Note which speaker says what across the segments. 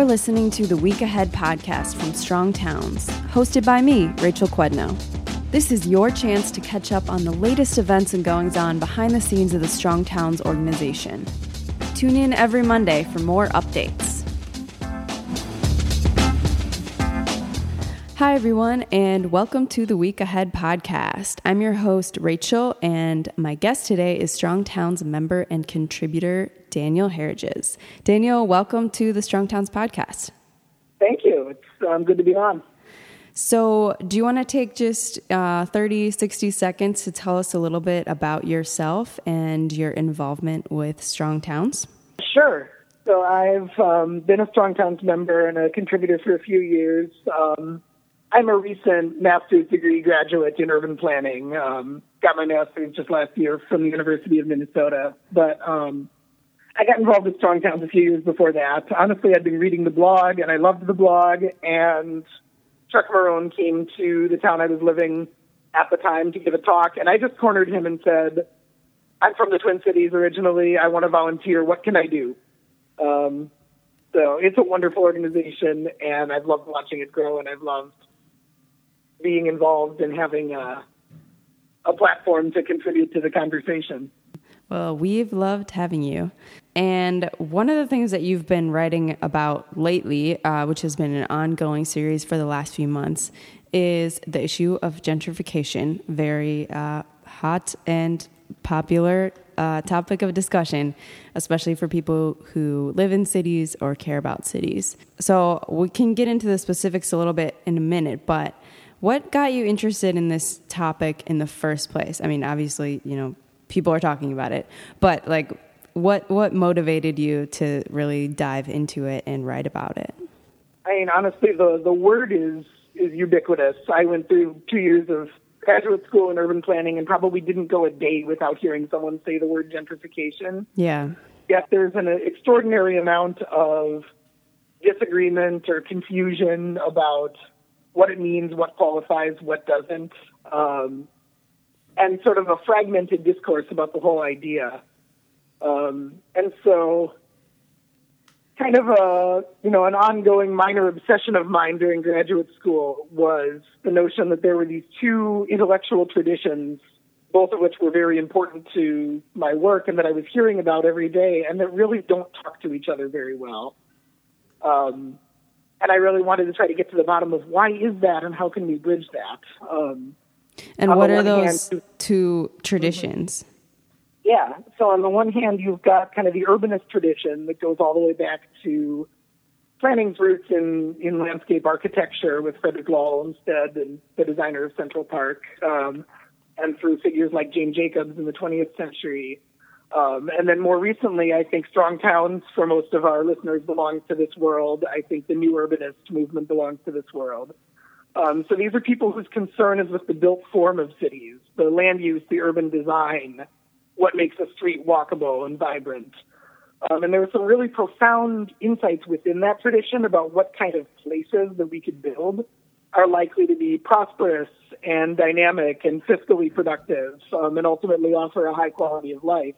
Speaker 1: You're listening to the Week Ahead podcast from Strong Towns, hosted by me, Rachel Quednau. This is your chance to catch up on the latest events and goings on behind the scenes of the Strong Towns organization. Tune in every Monday for more updates. Hi, everyone, and welcome to the Week Ahead podcast. I'm your host, Rachel, and my guest today is Strong Towns member and contributor Daniel Herriges. Daniel, welcome to the Strong Towns podcast.
Speaker 2: Thank you. It's um, good to be on.
Speaker 1: So, do you want to take just uh, 30, 60 seconds to tell us a little bit about yourself and your involvement with Strong Towns?
Speaker 2: Sure. So, I've um, been a Strong Towns member and a contributor for a few years. Um, I'm a recent master's degree graduate in urban planning. Um, got my master's just last year from the University of Minnesota. But um, I got involved with Strong Towns a few years before that. Honestly, I'd been reading the blog and I loved the blog. And Chuck Marohn came to the town I was living at the time to give a talk. And I just cornered him and said, I'm from the Twin Cities originally. I want to volunteer. What can I do? Um, so it's a wonderful organization, and I've loved watching it grow, and I've loved being involved and having a, a platform to contribute to the conversation.
Speaker 1: Well, we've loved having you. And one of the things that you've been writing about lately, uh, which has been an ongoing series for the last few months, is the issue of gentrification. Very uh, hot and popular uh, topic of discussion, especially for people who live in cities or care about cities. So we can get into the specifics a little bit in a minute, but what got you interested in this topic in the first place? I mean, obviously, you know, people are talking about it, but like, what what motivated you to really dive into it and write about it?
Speaker 2: I mean, honestly, the the word is is ubiquitous. I went through two years of graduate school in urban planning and probably didn't go a day without hearing someone say the word gentrification.
Speaker 1: Yeah.
Speaker 2: Yet there's an extraordinary amount of disagreement or confusion about what it means, what qualifies, what doesn't, um, and sort of a fragmented discourse about the whole idea. Um, and so, kind of a you know an ongoing minor obsession of mine during graduate school was the notion that there were these two intellectual traditions, both of which were very important to my work and that I was hearing about every day, and that really don't talk to each other very well. Um, and I really wanted to try to get to the bottom of why is that and how can we bridge that. Um,
Speaker 1: and what are those hand, two traditions?
Speaker 2: Yeah. So on the one hand, you've got kind of the urbanist tradition that goes all the way back to planning's roots in, in landscape architecture with Frederick Law Olmsted and the designer of Central Park, um, and through figures like Jane Jacobs in the 20th century, um, and then more recently, I think Strong Towns, for most of our listeners, belongs to this world. I think the New Urbanist movement belongs to this world. Um, so these are people whose concern is with the built form of cities, the land use, the urban design, what makes a street walkable and vibrant. Um, and there were some really profound insights within that tradition about what kind of places that we could build are likely to be prosperous and dynamic and fiscally productive um, and ultimately offer a high quality of life.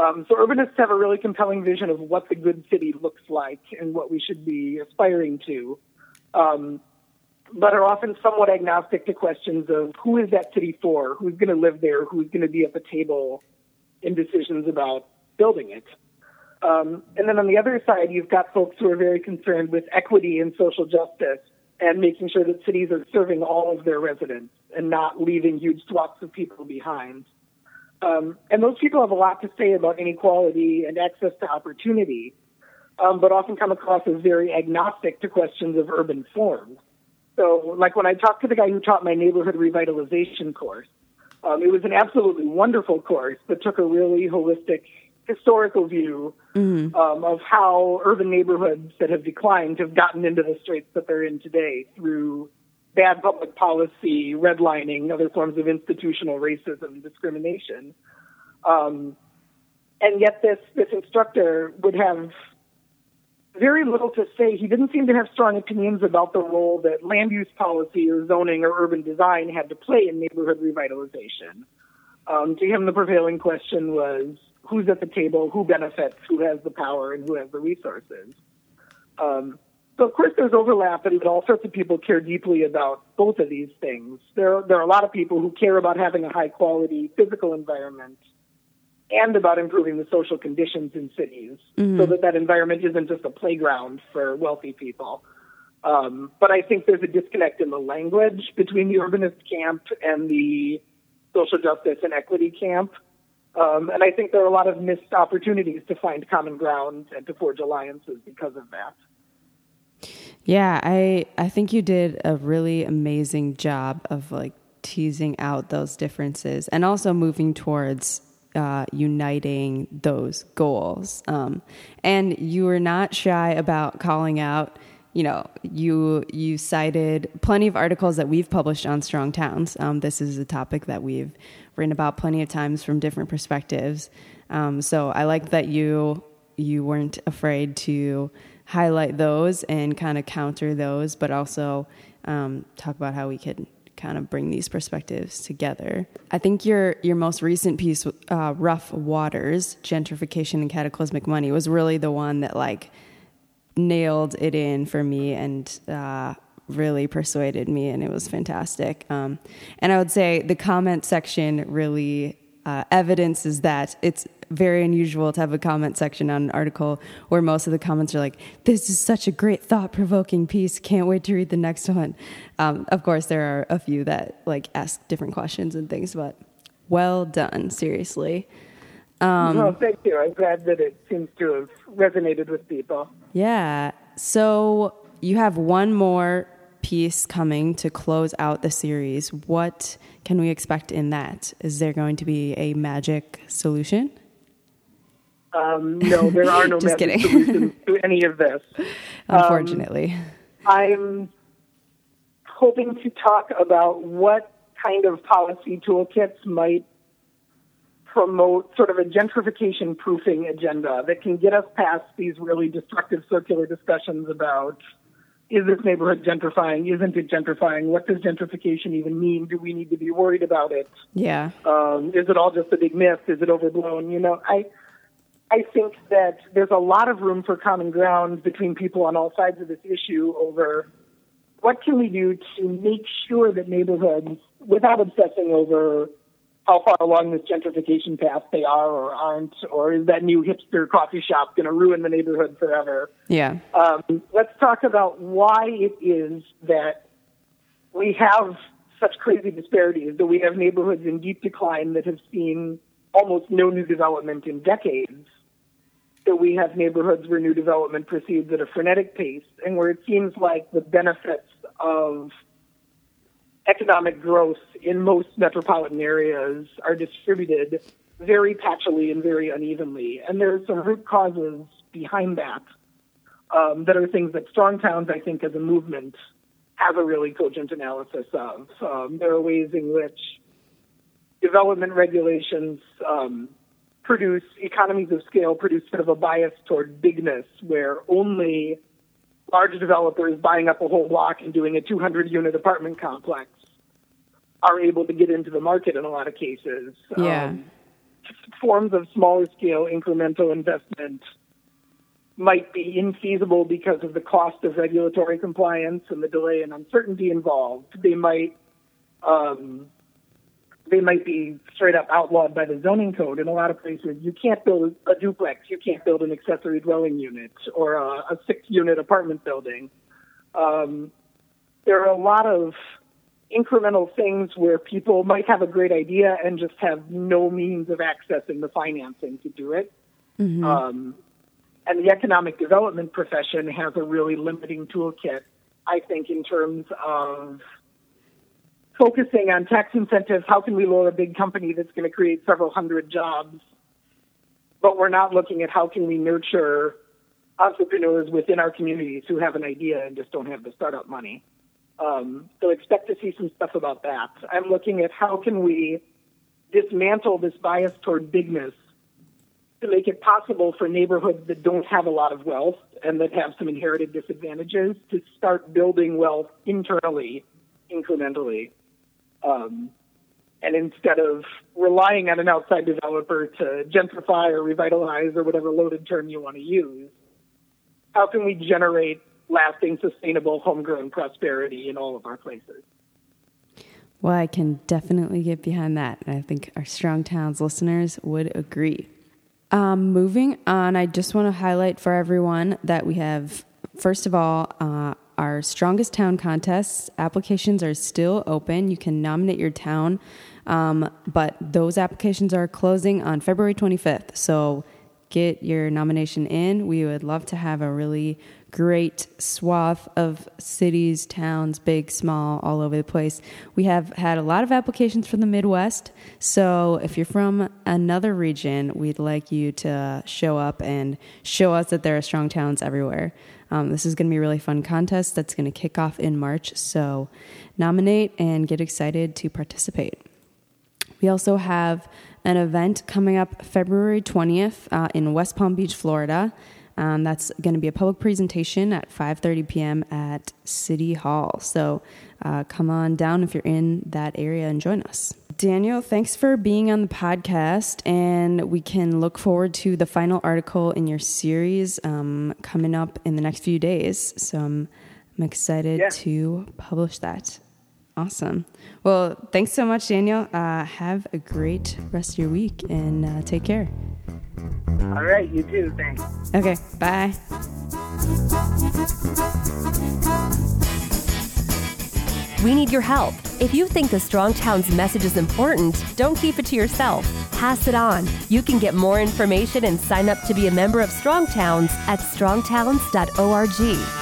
Speaker 2: Um, so urbanists have a really compelling vision of what the good city looks like and what we should be aspiring to, um, but are often somewhat agnostic to questions of who is that city for, who's going to live there, who's going to be at the table in decisions about building it. Um, and then on the other side, you've got folks who are very concerned with equity and social justice and making sure that cities are serving all of their residents and not leaving huge swaths of people behind. Um, and those people have a lot to say about inequality and access to opportunity, um, but often come across as very agnostic to questions of urban form. So, like when I talked to the guy who taught my neighborhood revitalization course, um, it was an absolutely wonderful course that took a really holistic historical view mm-hmm. um, of how urban neighborhoods that have declined have gotten into the straits that they're in today through bad public policy, redlining, other forms of institutional racism, discrimination. Um, and yet, this this instructor would have very little to say. He didn't seem to have strong opinions about the role that land use policy or zoning or urban design had to play in neighborhood revitalization. Um, to him, the prevailing question was who's at the table, who benefits, who has the power, and who has the resources. Um, so of course there's overlap, and all sorts of people care deeply about both of these things. There, there are a lot of people who care about having a high quality physical environment and about improving the social conditions in cities mm-hmm. so that that environment isn't just a playground for wealthy people. Um, but I think there's a disconnect in the language between the urbanist camp and the social justice and equity camp. Um, and I think there are a lot of missed opportunities to find common ground and to forge alliances because of that.
Speaker 1: Yeah, I I think you did a really amazing job of like teasing out those differences and also moving towards uh, uniting those goals. Um, and you were not shy about calling out. You know, you you cited plenty of articles that we've published on strong towns. Um, this is a topic that we've written about plenty of times from different perspectives. Um, so I like that you you weren't afraid to highlight those and kind of counter those, but also um, talk about how we could kind of bring these perspectives together. I think your your most recent piece, uh, "Rough Waters: Gentrification and Cataclysmic Money," was really the one that like nailed it in for me and uh, really persuaded me, and it was fantastic. Um, and I would say the comment section really uh, is that it's very unusual to have a comment section on an article where most of the comments are like, "This is such a great, thought-provoking piece. Can't wait to read the next one." Um, of course, there are a few that like ask different questions and things, but well done, seriously.
Speaker 2: Um, well, thank you. I'm glad that it seems to have resonated with people.
Speaker 1: Yeah. So you have one more piece coming to close out the series. What can we expect in that? Is there going to be a magic solution?
Speaker 2: Um, no, there are no magic kidding. solutions to any of this.
Speaker 1: Unfortunately.
Speaker 2: Um, I'm hoping to talk about what kind of policy toolkits might promote sort of a gentrification proofing agenda that can get us past these really destructive circular discussions about is this neighborhood gentrifying? Isn't it gentrifying? What does gentrification even mean? Do we need to be worried about it?
Speaker 1: Yeah.
Speaker 2: Um, is it all just a big myth? Is it overblown? You know, I I think that there's a lot of room for common ground between people on all sides of this issue over what can we do to make sure that neighborhoods, without obsessing over how far along this gentrification path they are or aren't, or is that new hipster coffee shop going to ruin the neighborhood forever?
Speaker 1: Yeah.
Speaker 2: Um, let's talk about why it is that we have such crazy disparities, that we have neighborhoods in deep decline that have seen almost no new development in decades, that we have neighborhoods where new development proceeds at a frenetic pace, and where it seems like the benefits of economic growth in most metropolitan areas are distributed very patchily and very unevenly. And there are some root causes behind that um, that are things that strong towns, I think, as a movement, have a really cogent analysis of. Um, there are ways in which development regulations um, produce economies of scale, produce sort of a bias toward bigness, where only large developers buying up a whole block and doing a 200 unit apartment complex are able to get into the market in a lot of cases.
Speaker 1: Yeah. Um,
Speaker 2: forms of smaller scale incremental investment might be infeasible because of the cost of regulatory compliance and the delay and uncertainty involved. They might um, they might be straight up outlawed by the zoning code in a lot of places. You can't build a duplex, you can't build an accessory dwelling unit or a, a six unit apartment building. Um, there are a lot of incremental things where people might have a great idea and just have no means of accessing the financing to do it. Mm-hmm. Um, and the economic development profession has a really limiting toolkit, I think, in terms of focusing on tax incentives. How can we lower a big company that's going to create several hundred jobs? But we're not looking at how can we nurture entrepreneurs within our communities who have an idea and just don't have the startup money. Um, so expect to see some stuff about that. I'm looking at how can we dismantle this bias toward bigness to make it possible for neighborhoods that don't have a lot of wealth and that have some inherited disadvantages to start building wealth internally, incrementally. Um, and instead of relying on an outside developer to gentrify or revitalize or whatever loaded term you want to use, how can we generate lasting, sustainable, homegrown prosperity in all of our places?
Speaker 1: Well, I can definitely get behind that. And I think our Strong Towns listeners would agree. Um, moving on, I just want to highlight for everyone that we have, first of all, uh, our Strongest Town contests. Applications are still open. You can nominate your town, um, but those applications are closing on February 25th. So get your nomination in. We would love to have a really great swath of cities, towns, big, small, all over the place. We have had a lot of applications from the Midwest. So if you're from another region, we'd like you to show up and show us that there are strong towns everywhere. Um, this is going to be a really fun contest that's going to kick off in March. So nominate and get excited to participate. We also have an event coming up February 20th uh, in West Palm Beach, Florida. Um, that's going to be a public presentation at 5:30 p.m. at City Hall. So uh, come on down if you're in that area and join us. Daniel, thanks for being on the podcast, and we can look forward to the final article in your series um, coming up in the next few days. So I'm, I'm excited
Speaker 2: Yeah.
Speaker 1: to publish that. Awesome. Well, thanks so much, Daniel. Uh, have a great rest of your week and uh, take care.
Speaker 2: All right, you too. Thanks.
Speaker 1: Okay, bye.
Speaker 3: We need your help. If you think the Strong Towns message is important, don't keep it to yourself. Pass it on. You can get more information and sign up to be a member of Strong Towns at strongtowns.org.